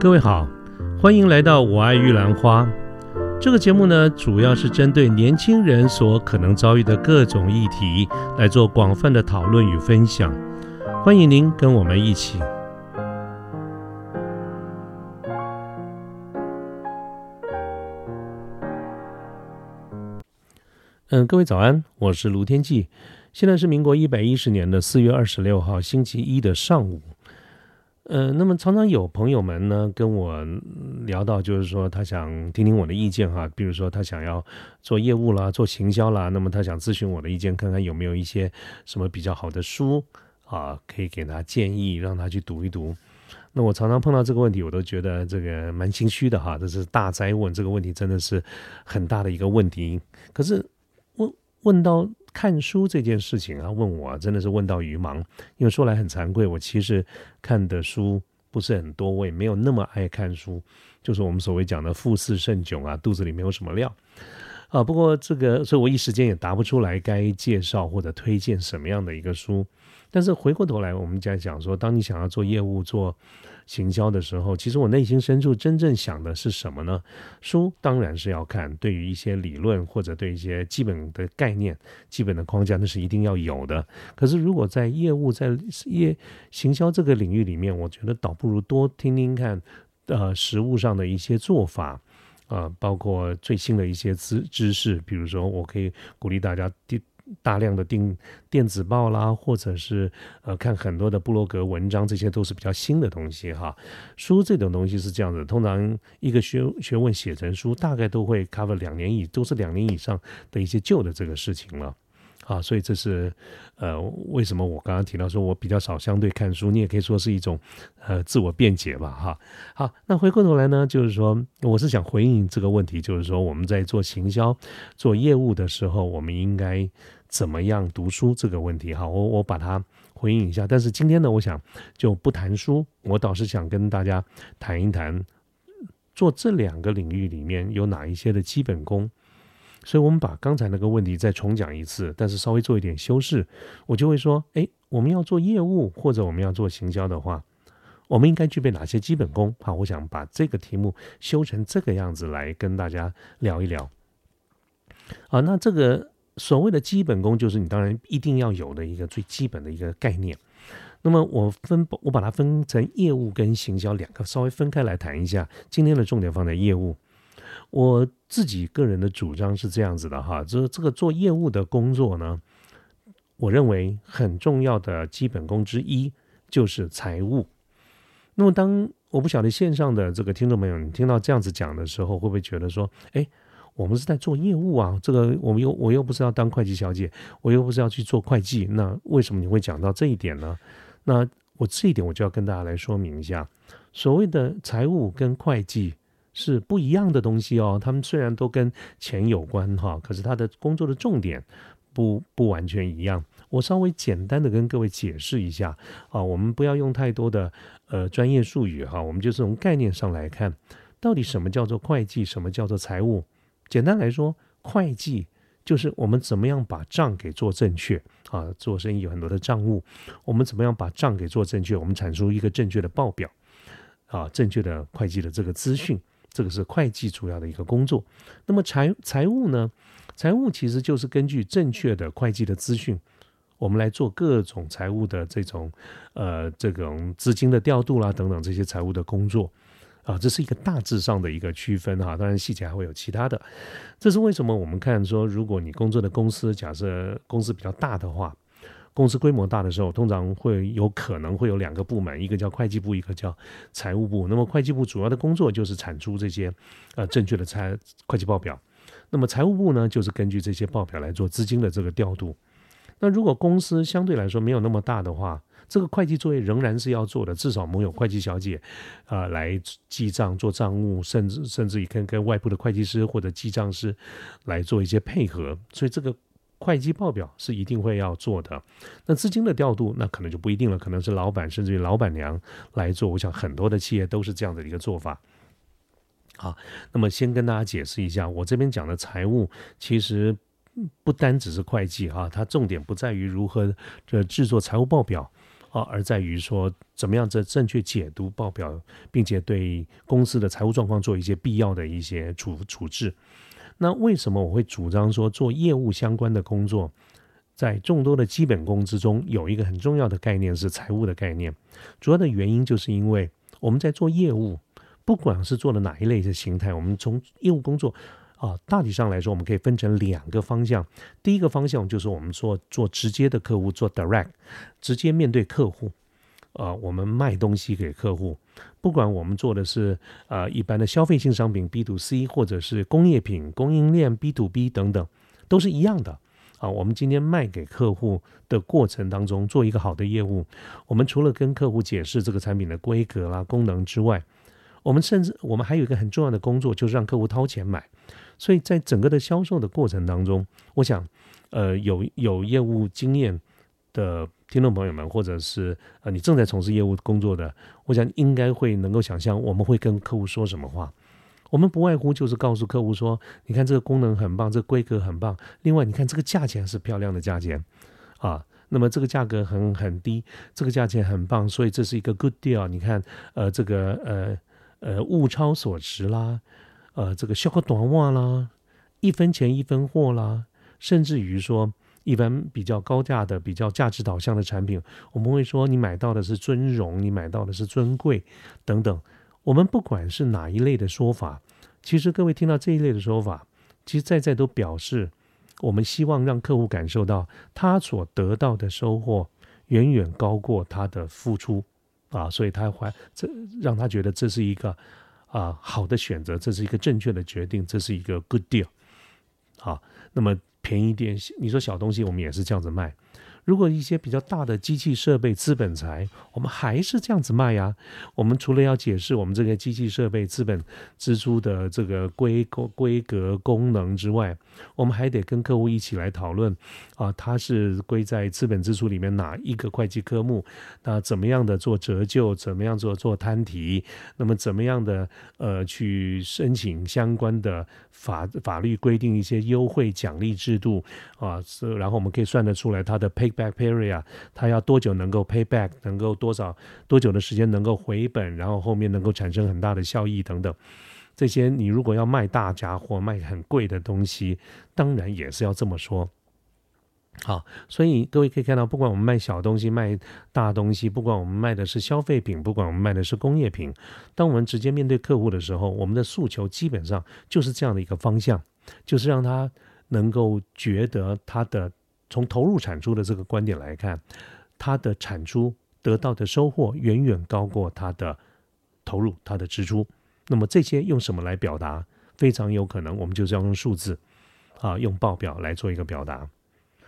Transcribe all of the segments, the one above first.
各位好，欢迎来到我爱玉兰花。这个节目呢，主要是针对年轻人所可能遭遇的各种议题来做广泛的讨论与分享。欢迎您跟我们一起。嗯，各位早安，我是卢天记。现在是民国一百一十年的四月二十六号星期一的上午。呃，那么常常有朋友们呢跟我聊到，就是说他想听听我的意见哈，比如说他想要做业务啦，做行销啦，那么他想咨询我的意见，看看有没有一些什么比较好的书啊，可以给他建议，让他去读一读。那我常常碰到这个问题，我都觉得这个蛮心虚的哈，这是大灾问，这个问题真的是很大的一个问题。可是问问到。看书这件事情啊，问我真的是问到鱼盲，因为说来很惭愧，我其实看的书不是很多，我也没有那么爱看书，就是我们所谓讲的腹似甚窘啊，肚子里没有什么料啊。不过这个，所以我一时间也答不出来该介绍或者推荐什么样的一个书。但是回过头来，我们在讲说，当你想要做业务做。行销的时候，其实我内心深处真正想的是什么呢？书当然是要看，对于一些理论或者对一些基本的概念、基本的框架，那是一定要有的。可是如果在业务、在业行销这个领域里面，我觉得倒不如多听听看，呃，实物上的一些做法，呃，包括最新的一些知知识，比如说，我可以鼓励大家大量的订电子报啦，或者是呃看很多的布洛格文章，这些都是比较新的东西哈。书这种东西是这样子，通常一个学学问写成书，大概都会 cover 两年以都是两年以上的一些旧的这个事情了。啊，所以这是呃，为什么我刚刚提到说我比较少相对看书，你也可以说是一种呃自我辩解吧，哈。好，那回过头来呢，就是说我是想回应这个问题，就是说我们在做行销、做业务的时候，我们应该怎么样读书这个问题，哈。我我把它回应一下，但是今天呢，我想就不谈书，我倒是想跟大家谈一谈做这两个领域里面有哪一些的基本功。所以，我们把刚才那个问题再重讲一次，但是稍微做一点修饰，我就会说：哎，我们要做业务或者我们要做行销的话，我们应该具备哪些基本功？好，我想把这个题目修成这个样子来跟大家聊一聊。啊，那这个所谓的基本功，就是你当然一定要有的一个最基本的一个概念。那么，我分我把它分成业务跟行销两个稍微分开来谈一下。今天的重点放在业务。我自己个人的主张是这样子的哈，这这个做业务的工作呢，我认为很重要的基本功之一就是财务。那么，当我不晓得线上的这个听众朋友，你听到这样子讲的时候，会不会觉得说，哎，我们是在做业务啊？这个我们又我又不是要当会计小姐，我又不是要去做会计，那为什么你会讲到这一点呢？那我这一点我就要跟大家来说明一下，所谓的财务跟会计。是不一样的东西哦。他们虽然都跟钱有关哈，可是他的工作的重点不不完全一样。我稍微简单的跟各位解释一下啊，我们不要用太多的呃专业术语哈，我们就从概念上来看，到底什么叫做会计，什么叫做财务？简单来说，会计就是我们怎么样把账给做正确啊。做生意有很多的账务，我们怎么样把账给做正确？我们产出一个正确的报表啊，正确的会计的这个资讯。这个是会计主要的一个工作，那么财财务呢？财务其实就是根据正确的会计的资讯，我们来做各种财务的这种呃这种资金的调度啦等等这些财务的工作啊，这是一个大致上的一个区分哈，当然细节还会有其他的。这是为什么我们看说，如果你工作的公司假设公司比较大的话。公司规模大的时候，通常会有可能会有两个部门，一个叫会计部，一个叫财务部。那么会计部主要的工作就是产出这些呃正确的财会计报表，那么财务部呢，就是根据这些报表来做资金的这个调度。那如果公司相对来说没有那么大的话，这个会计作业仍然是要做的，至少我们有会计小姐啊来记账做账务，甚至甚至于跟跟外部的会计师或者记账师来做一些配合，所以这个。会计报表是一定会要做的，那资金的调度那可能就不一定了，可能是老板甚至于老板娘来做。我想很多的企业都是这样的一个做法。好，那么先跟大家解释一下，我这边讲的财务其实不单只是会计哈，它重点不在于如何这制作财务报表啊，而在于说怎么样在正确解读报表，并且对公司的财务状况做一些必要的一些处处置。那为什么我会主张说做业务相关的工作，在众多的基本功之中有一个很重要的概念是财务的概念？主要的原因就是因为我们在做业务，不管是做的哪一类的形态，我们从业务工作。啊，大体上来说，我们可以分成两个方向。第一个方向就是我们说做直接的客户，做 direct，直接面对客户。啊，我们卖东西给客户，不管我们做的是呃一般的消费性商品 B to C，或者是工业品供应链 B to B 等等，都是一样的。啊，我们今天卖给客户的过程当中，做一个好的业务，我们除了跟客户解释这个产品的规格啦、功能之外，我们甚至我们还有一个很重要的工作，就是让客户掏钱买。所以在整个的销售的过程当中，我想，呃，有有业务经验的听众朋友们，或者是呃你正在从事业务工作的，我想应该会能够想象，我们会跟客户说什么话。我们不外乎就是告诉客户说，你看这个功能很棒，这个规格很棒，另外你看这个价钱是漂亮的价钱啊，那么这个价格很很低，这个价钱很棒，所以这是一个 good deal。你看，呃，这个呃呃物超所值啦。呃，这个销个短袜啦，一分钱一分货啦，甚至于说，一般比较高价的、比较价值导向的产品，我们会说你买到的是尊荣，你买到的是尊贵等等。我们不管是哪一类的说法，其实各位听到这一类的说法，其实在在都表示，我们希望让客户感受到他所得到的收获远远高过他的付出啊，所以他还这让他觉得这是一个。啊，好的选择，这是一个正确的决定，这是一个 good deal。好，那么便宜点，你说小东西，我们也是这样子卖。如果一些比较大的机器设备、资本财，我们还是这样子卖呀。我们除了要解释我们这个机器设备、资本支出的这个规规规格、功能之外，我们还得跟客户一起来讨论啊，它是归在资本支出里面哪一个会计科目？那怎么样的做折旧？怎么样做做摊提？那么怎么样的呃去申请相关的法法律规定一些优惠奖励制度啊？是然后我们可以算得出来它的配。Back period，它要多久能够 pay back，能够多少多久的时间能够回本，然后后面能够产生很大的效益等等，这些你如果要卖大家伙，卖很贵的东西，当然也是要这么说。好，所以各位可以看到，不管我们卖小东西、卖大东西，不管我们卖的是消费品，不管我们卖的是工业品，当我们直接面对客户的时候，我们的诉求基本上就是这样的一个方向，就是让他能够觉得他的。从投入产出的这个观点来看，它的产出得到的收获远远高过它的投入、它的支出。那么这些用什么来表达？非常有可能我们就是要用数字啊，用报表来做一个表达。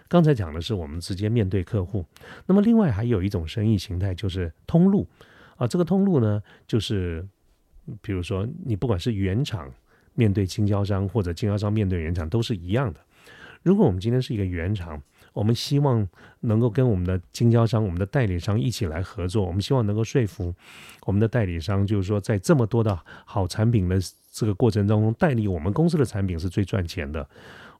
刚才讲的是我们直接面对客户，那么另外还有一种生意形态就是通路啊。这个通路呢，就是比如说你不管是原厂面对经销商，或者经销商面对原厂，都是一样的。如果我们今天是一个原厂，我们希望能够跟我们的经销商、我们的代理商一起来合作。我们希望能够说服我们的代理商，就是说，在这么多的好产品的这个过程当中，代理我们公司的产品是最赚钱的。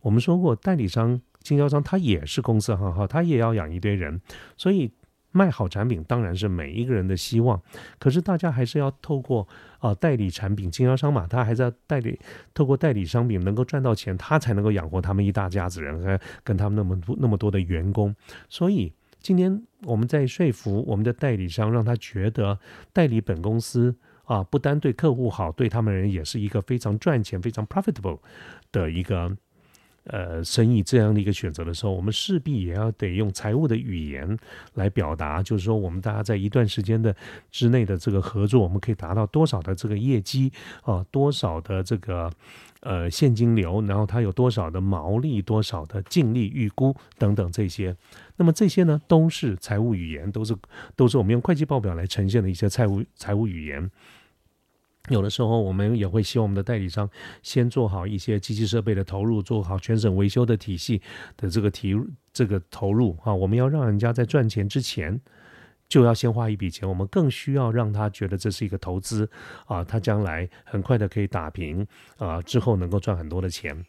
我们说过，代理商、经销商他也是公司行号，他也要养一堆人，所以。卖好产品当然是每一个人的希望，可是大家还是要透过啊代理产品经销商嘛，他还是要代理透过代理商品能够赚到钱，他才能够养活他们一大家子人，跟跟他们那么多那么多的员工。所以今天我们在说服我们的代理商，让他觉得代理本公司啊，不单对客户好，对他们人也是一个非常赚钱、非常 profitable 的一个。呃，生意这样的一个选择的时候，我们势必也要得用财务的语言来表达，就是说，我们大家在一段时间的之内的这个合作，我们可以达到多少的这个业绩啊，多少的这个呃现金流，然后它有多少的毛利，多少的净利预估等等这些。那么这些呢，都是财务语言，都是都是我们用会计报表来呈现的一些财务财务语言。有的时候，我们也会希望我们的代理商先做好一些机器设备的投入，做好全省维修的体系的这个提这个投入啊。我们要让人家在赚钱之前，就要先花一笔钱。我们更需要让他觉得这是一个投资啊，他将来很快的可以打平啊，之后能够赚很多的钱。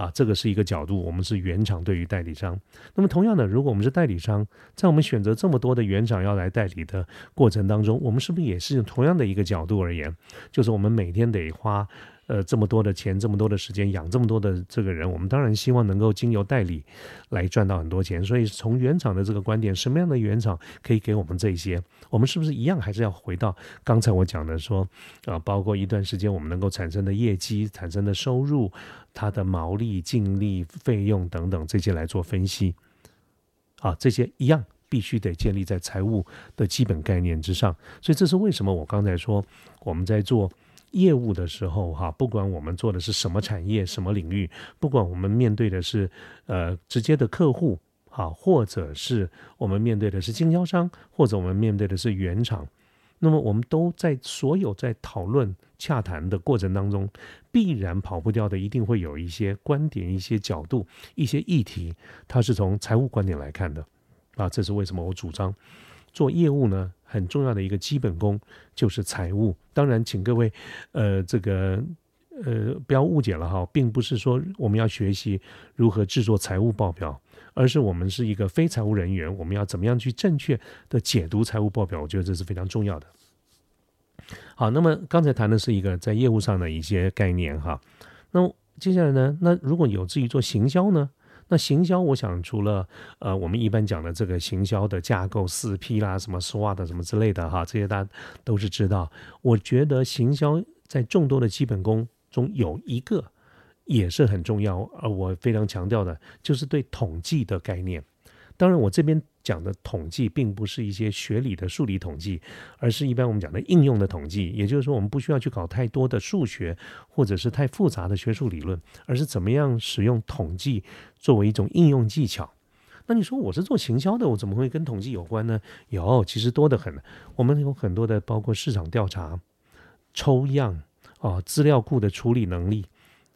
啊，这个是一个角度，我们是原厂对于代理商。那么同样的，如果我们是代理商，在我们选择这么多的原厂要来代理的过程当中，我们是不是也是同样的一个角度而言，就是我们每天得花。呃，这么多的钱，这么多的时间，养这么多的这个人，我们当然希望能够经由代理来赚到很多钱。所以从原厂的这个观点，什么样的原厂可以给我们这些？我们是不是一样还是要回到刚才我讲的说，啊，包括一段时间我们能够产生的业绩、产生的收入、它的毛利、净利、费用等等这些来做分析？啊，这些一样必须得建立在财务的基本概念之上。所以这是为什么我刚才说我们在做。业务的时候，哈，不管我们做的是什么产业、什么领域，不管我们面对的是呃直接的客户，哈，或者是我们面对的是经销商，或者我们面对的是原厂，那么我们都在所有在讨论洽谈的过程当中，必然跑不掉的，一定会有一些观点、一些角度、一些议题，它是从财务观点来看的，啊，这是为什么我主张做业务呢？很重要的一个基本功就是财务。当然，请各位，呃，这个呃，不要误解了哈，并不是说我们要学习如何制作财务报表，而是我们是一个非财务人员，我们要怎么样去正确的解读财务报表？我觉得这是非常重要的。好，那么刚才谈的是一个在业务上的一些概念哈。那接下来呢？那如果有志于做行销呢？那行销，我想除了呃，我们一般讲的这个行销的架构四 P 啦，什么 SWOT 什么之类的哈，这些大家都是知道。我觉得行销在众多的基本功中有一个也是很重要，而我非常强调的就是对统计的概念。当然，我这边讲的统计并不是一些学理的数理统计，而是一般我们讲的应用的统计。也就是说，我们不需要去搞太多的数学或者是太复杂的学术理论，而是怎么样使用统计作为一种应用技巧。那你说我是做行销的，我怎么会跟统计有关呢？有，其实多得很。我们有很多的，包括市场调查、抽样啊、资料库的处理能力。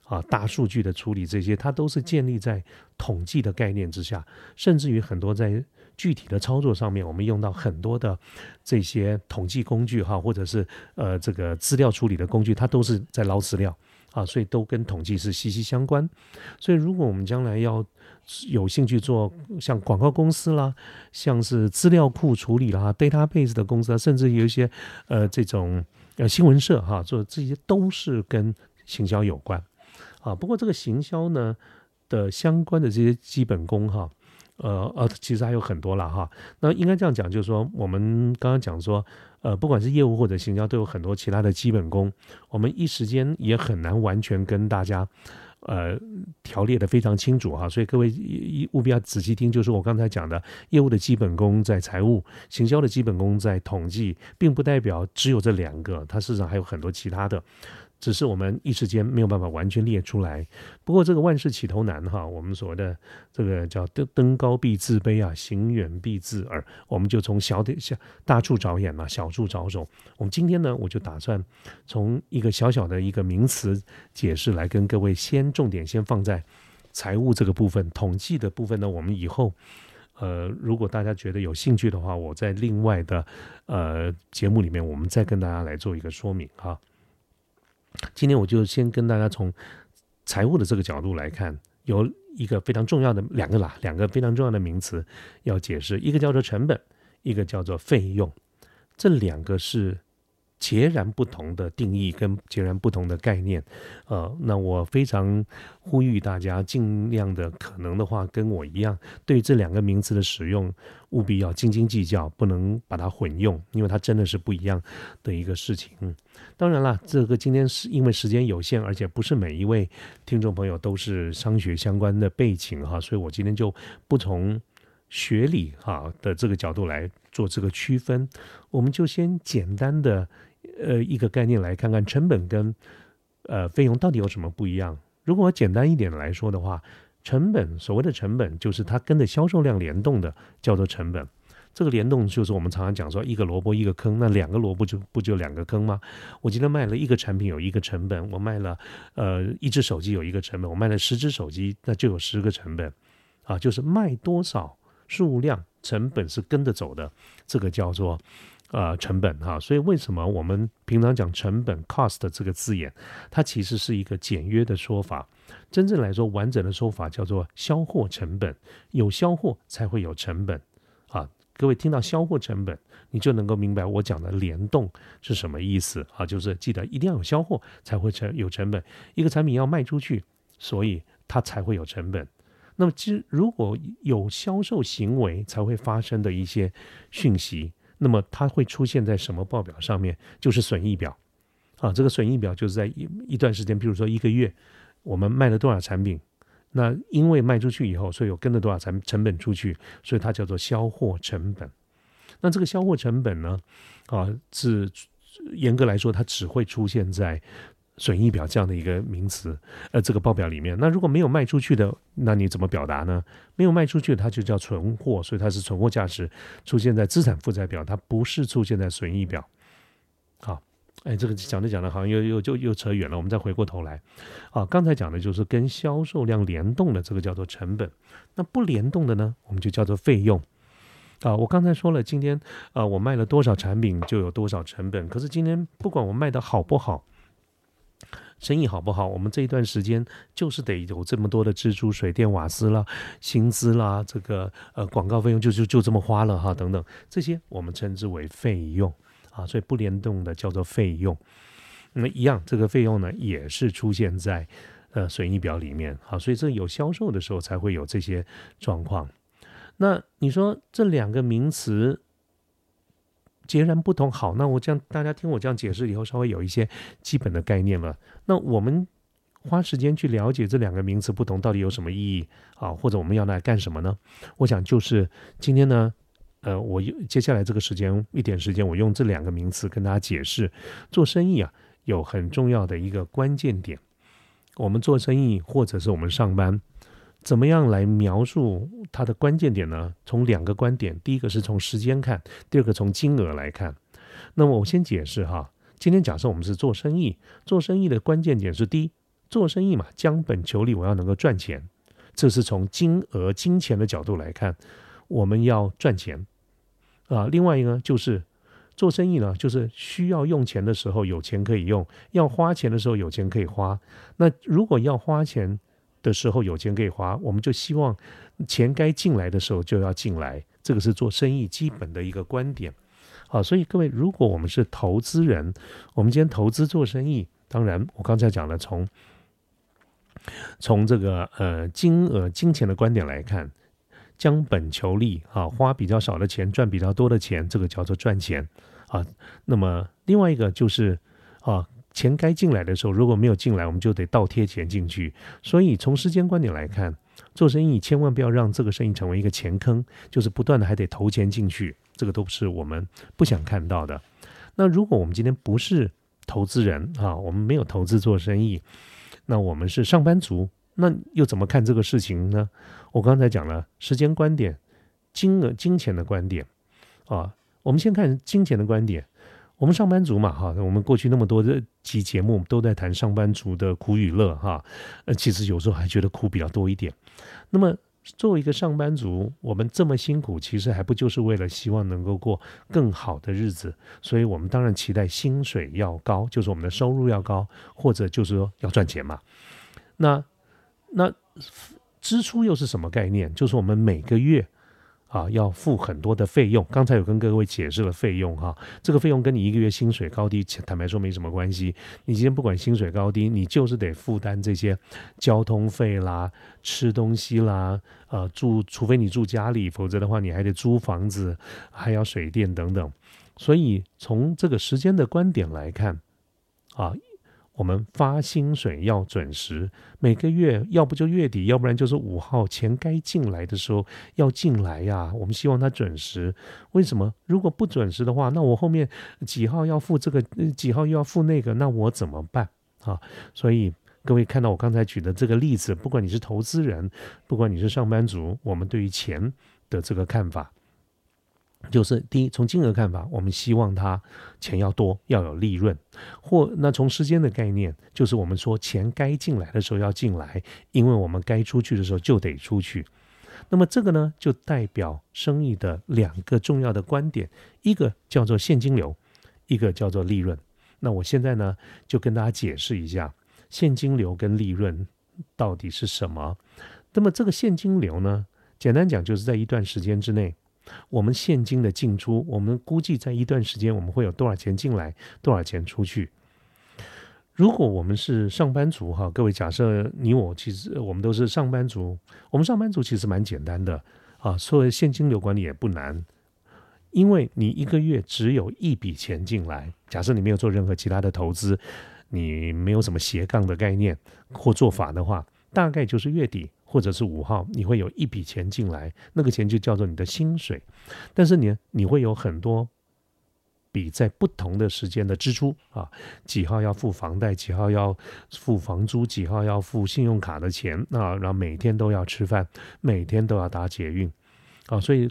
啊，大数据的处理这些，它都是建立在统计的概念之下，甚至于很多在具体的操作上面，我们用到很多的这些统计工具哈，或者是呃这个资料处理的工具，它都是在捞资料啊，所以都跟统计是息息相关。所以如果我们将来要有兴趣做像广告公司啦，像是资料库处理啦、database 的公司，甚至有一些呃这种呃新闻社哈，做这些都是跟行销有关。啊，不过这个行销呢的相关的这些基本功哈，呃呃，其实还有很多了哈。那应该这样讲，就是说我们刚刚讲说，呃，不管是业务或者行销，都有很多其他的基本功，我们一时间也很难完全跟大家呃条列的非常清楚哈。所以各位务必要仔细听，就是我刚才讲的，业务的基本功在财务，行销的基本功在统计，并不代表只有这两个，它事实上还有很多其他的。只是我们一时间没有办法完全列出来。不过这个万事起头难哈，我们所谓的这个叫登登高必自卑啊，行远必自耳。我们就从小点小大处着眼嘛，小处着手。我们今天呢，我就打算从一个小小的一个名词解释来跟各位先重点先放在财务这个部分，统计的部分呢，我们以后呃，如果大家觉得有兴趣的话，我在另外的呃节目里面，我们再跟大家来做一个说明哈。今天我就先跟大家从财务的这个角度来看，有一个非常重要的两个啦，两个非常重要的名词要解释，一个叫做成本，一个叫做费用，这两个是。截然不同的定义跟截然不同的概念，呃，那我非常呼吁大家尽量的可能的话，跟我一样，对这两个名词的使用务必要斤斤计较，不能把它混用，因为它真的是不一样的一个事情。当然了，这个今天是因为时间有限，而且不是每一位听众朋友都是商学相关的背景哈，所以我今天就不从学理哈的这个角度来做这个区分，我们就先简单的。呃，一个概念来看看成本跟呃费用到底有什么不一样。如果简单一点来说的话，成本所谓的成本就是它跟着销售量联动的，叫做成本。这个联动就是我们常常讲说一个萝卜一个坑，那两个萝卜就不就两个坑吗？我今天卖了一个产品有一个成本，我卖了呃一只手机有一个成本，我卖了十只手机那就有十个成本啊，就是卖多少数量成本是跟着走的，这个叫做。呃成本哈。所以为什么我们平常讲成本 cost 这个字眼，它其实是一个简约的说法。真正来说，完整的说法叫做销货成本，有销货才会有成本啊。各位听到销货成本，你就能够明白我讲的联动是什么意思啊？就是记得一定要有销货才会成有成本，一个产品要卖出去，所以它才会有成本。那么，其实如果有销售行为才会发生的一些讯息，那么它会出现在什么报表上面？就是损益表啊。这个损益表就是在一一段时间，比如说一个月，我们卖了多少产品。那因为卖出去以后，所以有跟了多少成成本出去，所以它叫做销货成本。那这个销货成本呢，啊，是严格来说，它只会出现在损益表这样的一个名词，呃，这个报表里面。那如果没有卖出去的，那你怎么表达呢？没有卖出去，它就叫存货，所以它是存货价值出现在资产负债表，它不是出现在损益表。好。哎，这个讲着讲着，好像又又就又扯远了。我们再回过头来，啊，刚才讲的就是跟销售量联动的这个叫做成本，那不联动的呢，我们就叫做费用。啊，我刚才说了，今天啊，我卖了多少产品就有多少成本。可是今天不管我卖的好不好，生意好不好，我们这一段时间就是得有这么多的支出，水电瓦斯啦、薪资啦，这个呃广告费用就就就这么花了哈，等等，这些我们称之为费用。啊，所以不联动的叫做费用，那么一样，这个费用呢也是出现在呃损益表里面。好，所以这有销售的时候才会有这些状况。那你说这两个名词截然不同，好，那我这样大家听我这样解释以后，稍微有一些基本的概念了。那我们花时间去了解这两个名词不同到底有什么意义啊？或者我们要来干什么呢？我想就是今天呢。呃，我接下来这个时间一点时间，我用这两个名词跟大家解释，做生意啊有很重要的一个关键点。我们做生意或者是我们上班，怎么样来描述它的关键点呢？从两个观点，第一个是从时间看，第二个从金额来看。那么我先解释哈，今天假设我们是做生意，做生意的关键点是第一，做生意嘛，将本求利，我要能够赚钱，这是从金额、金钱的角度来看，我们要赚钱。啊，另外一个就是做生意呢，就是需要用钱的时候有钱可以用，要花钱的时候有钱可以花。那如果要花钱的时候有钱可以花，我们就希望钱该进来的时候就要进来，这个是做生意基本的一个观点。好，所以各位，如果我们是投资人，我们今天投资做生意，当然我刚才讲了，从从这个呃金额金钱的观点来看。将本求利啊，花比较少的钱赚比较多的钱，这个叫做赚钱啊。那么另外一个就是啊，钱该进来的时候如果没有进来，我们就得倒贴钱进去。所以从时间观点来看，做生意千万不要让这个生意成为一个钱坑，就是不断的还得投钱进去，这个都不是我们不想看到的。那如果我们今天不是投资人啊，我们没有投资做生意，那我们是上班族。那又怎么看这个事情呢？我刚才讲了时间观点、金额、金钱的观点啊。我们先看金钱的观点。我们上班族嘛，哈，我们过去那么多的期节目都在谈上班族的苦与乐，哈。呃，其实有时候还觉得苦比较多一点。那么作为一个上班族，我们这么辛苦，其实还不就是为了希望能够过更好的日子？所以我们当然期待薪水要高，就是我们的收入要高，或者就是说要赚钱嘛。那那支出又是什么概念？就是我们每个月啊要付很多的费用。刚才有跟各位解释了费用哈，这个费用跟你一个月薪水高低坦白说没什么关系。你今天不管薪水高低，你就是得负担这些交通费啦、吃东西啦、呃住，除非你住家里，否则的话你还得租房子，还要水电等等。所以从这个时间的观点来看，啊。我们发薪水要准时，每个月要不就月底，要不然就是五号钱该进来的时候要进来呀。我们希望它准时。为什么？如果不准时的话，那我后面几号要付这个，几号又要付那个，那我怎么办啊？所以各位看到我刚才举的这个例子，不管你是投资人，不管你是上班族，我们对于钱的这个看法。就是第一，从金额看法，我们希望它钱要多，要有利润；或那从时间的概念，就是我们说钱该进来的时候要进来，因为我们该出去的时候就得出去。那么这个呢，就代表生意的两个重要的观点，一个叫做现金流，一个叫做利润。那我现在呢，就跟大家解释一下现金流跟利润到底是什么。那么这个现金流呢，简单讲就是在一段时间之内，我们现金的进出，我们估计在一段时间我们会有多少钱进来，多少钱出去。如果我们是上班族哈，各位假设你我其实我们都是上班族，我们上班族其实蛮简单的啊，所谓现金流管理也不难，因为你一个月只有一笔钱进来，假设你没有做任何其他的投资，你没有什么斜杠的概念或做法的话，大概就是月底或者是五号，你会有一笔钱进来，那个钱就叫做你的薪水，但是你你会有很多。比在不同的时间的支出啊，几号要付房贷，几号要付房租，几号要付信用卡的钱啊，然后每天都要吃饭，每天都要打捷运啊，所以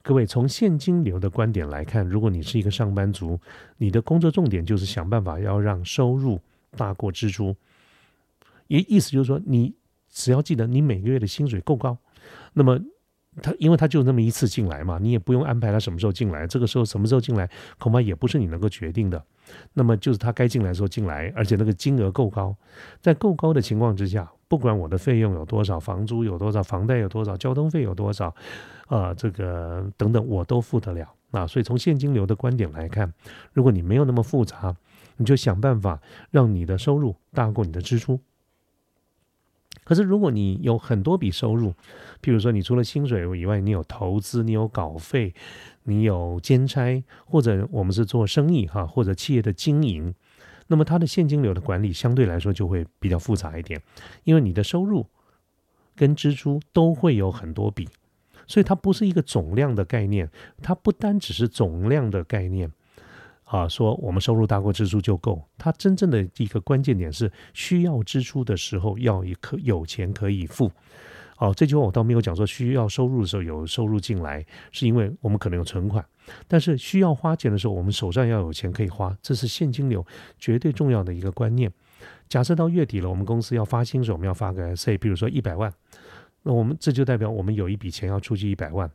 各位从现金流的观点来看，如果你是一个上班族，你的工作重点就是想办法要让收入大过支出，意意思就是说，你只要记得你每个月的薪水够高，那么。他因为他就那么一次进来嘛，你也不用安排他什么时候进来，这个时候什么时候进来，恐怕也不是你能够决定的。那么就是他该进来的时候进来，而且那个金额够高，在够高的情况之下，不管我的费用有多少，房租有多少，房贷有多少，交通费有多少，啊，这个等等我都付得了啊。所以从现金流的观点来看，如果你没有那么复杂，你就想办法让你的收入大过你的支出。可是，如果你有很多笔收入，譬如说，你除了薪水以外，你有投资，你有稿费，你有兼差，或者我们是做生意哈，或者企业的经营，那么它的现金流的管理相对来说就会比较复杂一点，因为你的收入跟支出都会有很多笔，所以它不是一个总量的概念，它不单只是总量的概念。啊，说我们收入大过支出就够。它真正的一个关键点是，需要支出的时候要一可有钱可以付。哦，这句话我倒没有讲说需要收入的时候有收入进来，是因为我们可能有存款。但是需要花钱的时候，我们手上要有钱可以花，这是现金流绝对重要的一个观念。假设到月底了，我们公司要发薪水，我们要发个 say，比如说一百万，那我们这就代表我们有一笔钱要出去一百万。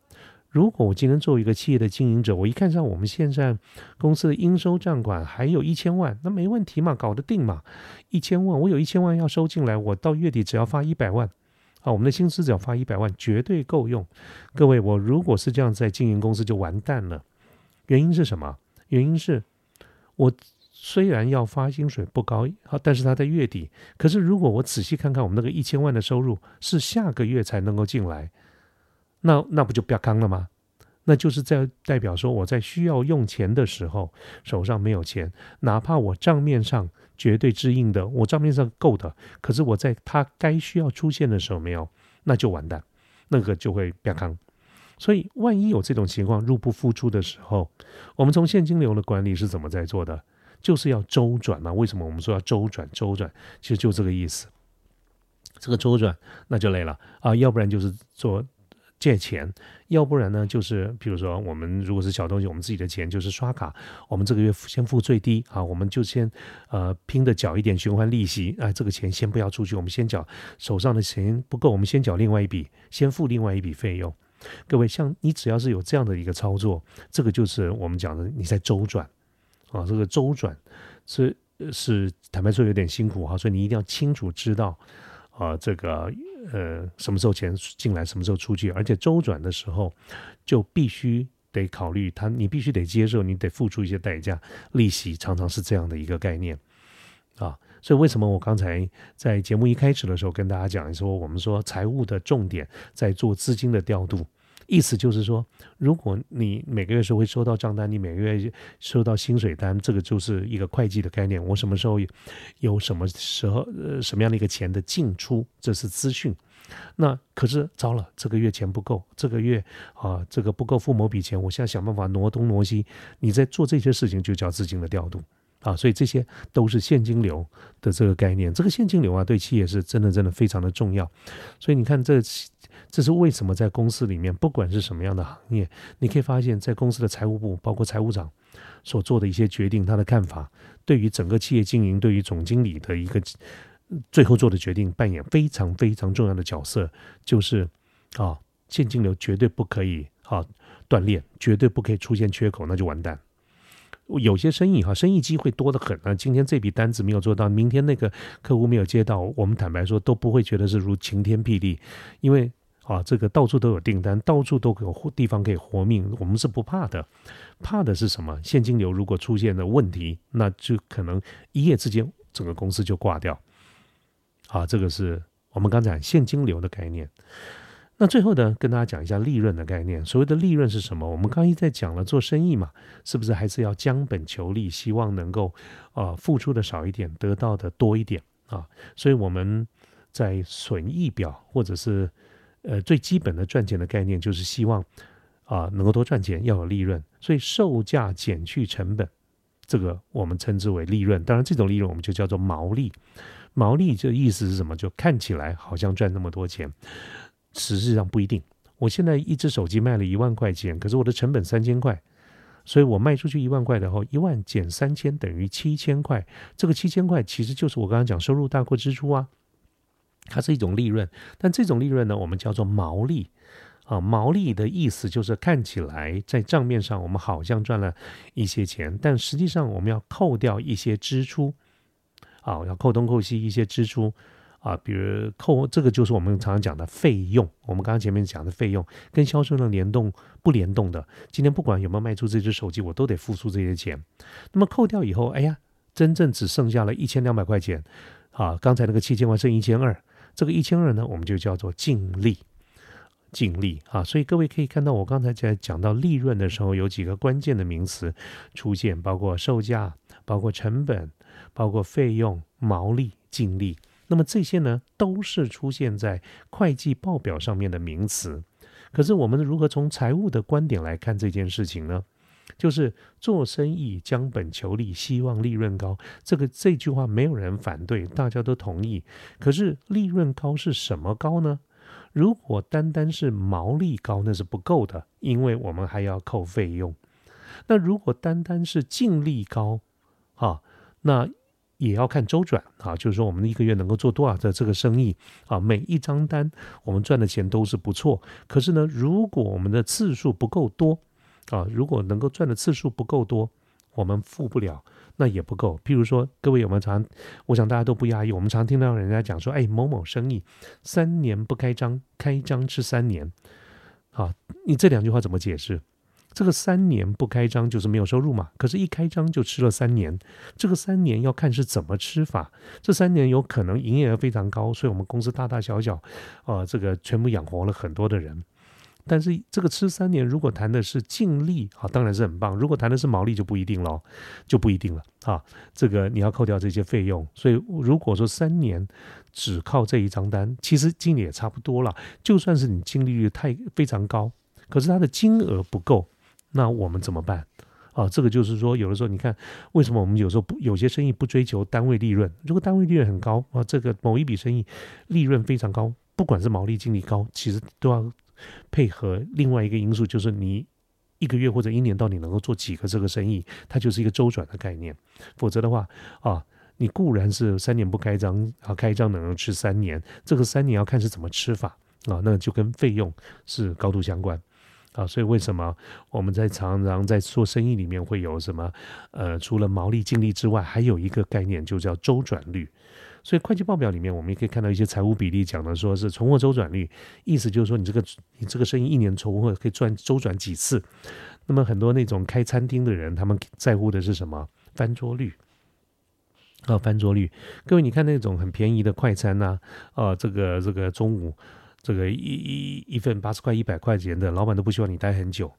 如果我今天作为一个企业的经营者，我一看上我们现在公司的应收账款还有一千万，那没问题嘛，搞得定嘛，一千万，我有一千万要收进来，我到月底只要发一百万，啊，我们的薪资只要发一百万，绝对够用。各位，我如果是这样在经营公司就完蛋了，原因是什么？原因是我虽然要发薪水不高，好，但是他在月底，可是如果我仔细看看我们那个一千万的收入是下个月才能够进来。那那不就不要康了吗？那就是在代表说，我在需要用钱的时候手上没有钱，哪怕我账面上绝对支应的，我账面上够的，可是我在他该需要出现的时候没有，那就完蛋，那个就会不要康。所以，万一有这种情况入不敷出的时候，我们从现金流的管理是怎么在做的？就是要周转嘛。为什么我们说要周转？周转其实就这个意思。这个周转那就累了啊，要不然就是做。借钱，要不然呢？就是比如说，我们如果是小东西，我们自己的钱就是刷卡，我们这个月先付最低啊，我们就先呃拼的缴一点循环利息啊，这个钱先不要出去，我们先缴手上的钱不够，我们先缴另外一笔，先付另外一笔费用。各位，像你只要是有这样的一个操作，这个就是我们讲的你在周转啊，这个周转是是坦白说有点辛苦哈，所以你一定要清楚知道。啊，这个呃，什么时候钱进来，什么时候出去，而且周转的时候就必须得考虑它，你必须得接受，你得付出一些代价，利息常常是这样的一个概念啊。所以为什么我刚才在节目一开始的时候跟大家讲说，我们说财务的重点在做资金的调度。意思就是说，如果你每个月是会收到账单，你每个月收到薪水单，这个就是一个会计的概念。我什么时候有什么时候呃什么样的一个钱的进出，这是资讯。那可是糟了，这个月钱不够，这个月啊这个不够付某笔钱，我现在想办法挪东挪西。你在做这些事情就叫资金的调度啊，所以这些都是现金流的这个概念。这个现金流啊，对企业是真的真的非常的重要。所以你看这。这是为什么在公司里面，不管是什么样的行业，你可以发现，在公司的财务部，包括财务长所做的一些决定，他的看法，对于整个企业经营，对于总经理的一个最后做的决定，扮演非常非常重要的角色，就是啊，现金流绝对不可以啊断裂，绝对不可以出现缺口，那就完蛋。有些生意哈，生意机会多得很啊。今天这笔单子没有做到，明天那个客户没有接到，我们坦白说都不会觉得是如晴天霹雳，因为啊，这个到处都有订单，到处都有地方可以活命，我们是不怕的。怕的是什么？现金流如果出现了问题，那就可能一夜之间整个公司就挂掉。啊，这个是我们刚才现金流的概念。那最后呢，跟大家讲一下利润的概念。所谓的利润是什么？我们刚一在讲了做生意嘛，是不是还是要将本求利，希望能够啊付出的少一点，得到的多一点啊？所以我们在损益表或者是呃最基本的赚钱的概念，就是希望啊能够多赚钱，要有利润。所以售价减去成本，这个我们称之为利润。当然，这种利润我们就叫做毛利。毛利这意思是什么？就看起来好像赚那么多钱。实际上不一定。我现在一只手机卖了一万块钱，可是我的成本三千块，所以我卖出去一万块的话，一万减三千等于七千块。这个七千块其实就是我刚刚讲收入大过支出啊，它是一种利润。但这种利润呢，我们叫做毛利啊。毛利的意思就是看起来在账面上我们好像赚了一些钱，但实际上我们要扣掉一些支出啊，要扣东扣西一些支出。啊，比如扣这个就是我们常常讲的费用，我们刚刚前面讲的费用跟销售量联动不联动的。今天不管有没有卖出这只手机，我都得付出这些钱。那么扣掉以后，哎呀，真正只剩下了一千两百块钱。啊，刚才那个七千万剩一千二，这个一千二呢，我们就叫做净利，净利啊。所以各位可以看到，我刚才在讲到利润的时候，有几个关键的名词出现，包括售价、包括成本、包括费用、毛利、净利。那么这些呢，都是出现在会计报表上面的名词。可是我们如何从财务的观点来看这件事情呢？就是做生意将本求利，希望利润高。这个这句话没有人反对，大家都同意。可是利润高是什么高呢？如果单单是毛利高，那是不够的，因为我们还要扣费用。那如果单单是净利高，啊，那。也要看周转啊，就是说我们一个月能够做多少的这个生意啊，每一张单我们赚的钱都是不错。可是呢，如果我们的次数不够多啊，如果能够赚的次数不够多，我们付不了，那也不够。譬如说，各位有没有常？我想大家都不压抑，我们常听到人家讲说，哎，某某生意三年不开张，开张吃三年。好，你这两句话怎么解释？这个三年不开张就是没有收入嘛？可是，一开张就吃了三年。这个三年要看是怎么吃法。这三年有可能营业额非常高，所以我们公司大大小小，啊，这个全部养活了很多的人。但是，这个吃三年，如果谈的是净利，啊，当然是很棒。如果谈的是毛利，就不一定了，就不一定了啊。这个你要扣掉这些费用。所以，如果说三年只靠这一张单，其实净利也差不多了。就算是你净利率太非常高，可是它的金额不够。那我们怎么办？啊，这个就是说，有的时候你看，为什么我们有时候不有些生意不追求单位利润？如果单位利润很高啊，这个某一笔生意利润非常高，不管是毛利、净利高，其实都要配合另外一个因素，就是你一个月或者一年到底能够做几个这个生意，它就是一个周转的概念。否则的话啊，你固然是三年不开张啊，开张能够吃三年，这个三年要看是怎么吃法啊，那就跟费用是高度相关。啊，所以为什么我们在常常在做生意里面会有什么？呃，除了毛利、净利之外，还有一个概念就叫周转率。所以会计报表里面，我们也可以看到一些财务比例讲的，说是存货周转率，意思就是说你这个你这个生意一年存货可以赚周转几次。那么很多那种开餐厅的人，他们在乎的是什么？翻桌率啊，翻桌率。各位，你看那种很便宜的快餐呐，啊，这个这个中午。这个一一一份八十块、一百块钱的，老板都不希望你待很久。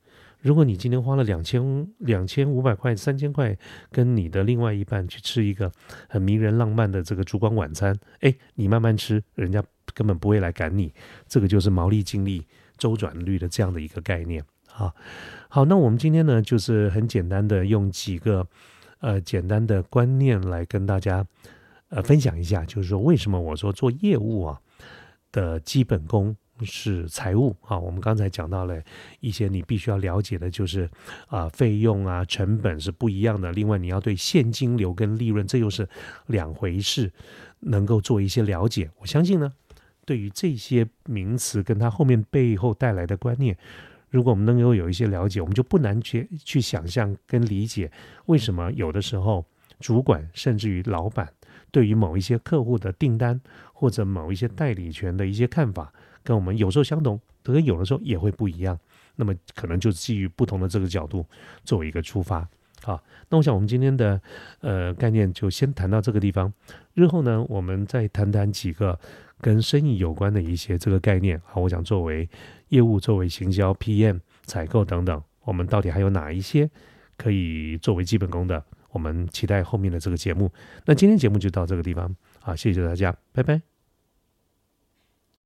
如果你今天花了两千两千五百块、三千块，跟你的另外一半去吃一个很迷人、浪漫的这个烛光晚餐，哎，你慢慢吃，人家根本不会来赶你。这个就是毛利、净利、周转率的这样的一个概念啊。好，那我们今天呢，就是很简单的用几个呃简单的观念来跟大家呃分享一下，就是说为什么我说做业务啊。的基本功是财务啊，我们刚才讲到了一些你必须要了解的，就是啊费用啊成本是不一样的。另外你要对现金流跟利润这又是两回事，能够做一些了解。我相信呢，对于这些名词跟它后面背后带来的观念，如果我们能够有一些了解，我们就不难去去想象跟理解，为什么有的时候主管甚至于老板对于某一些客户的订单或者某一些代理权的一些看法，跟我们有时候相同，可有的时候也会不一样。那么可能就基于不同的这个角度作为一个出发。好，那我想我们今天的呃概念就先谈到这个地方，日后呢，我们再谈谈几个跟生意有关的一些这个概念。好，我想作为业务、作为行销、PM、采购等等，我们到底还有哪一些可以作为基本功的？我们期待后面的这个节目。那今天节目就到这个地方，好，谢谢大家，拜拜。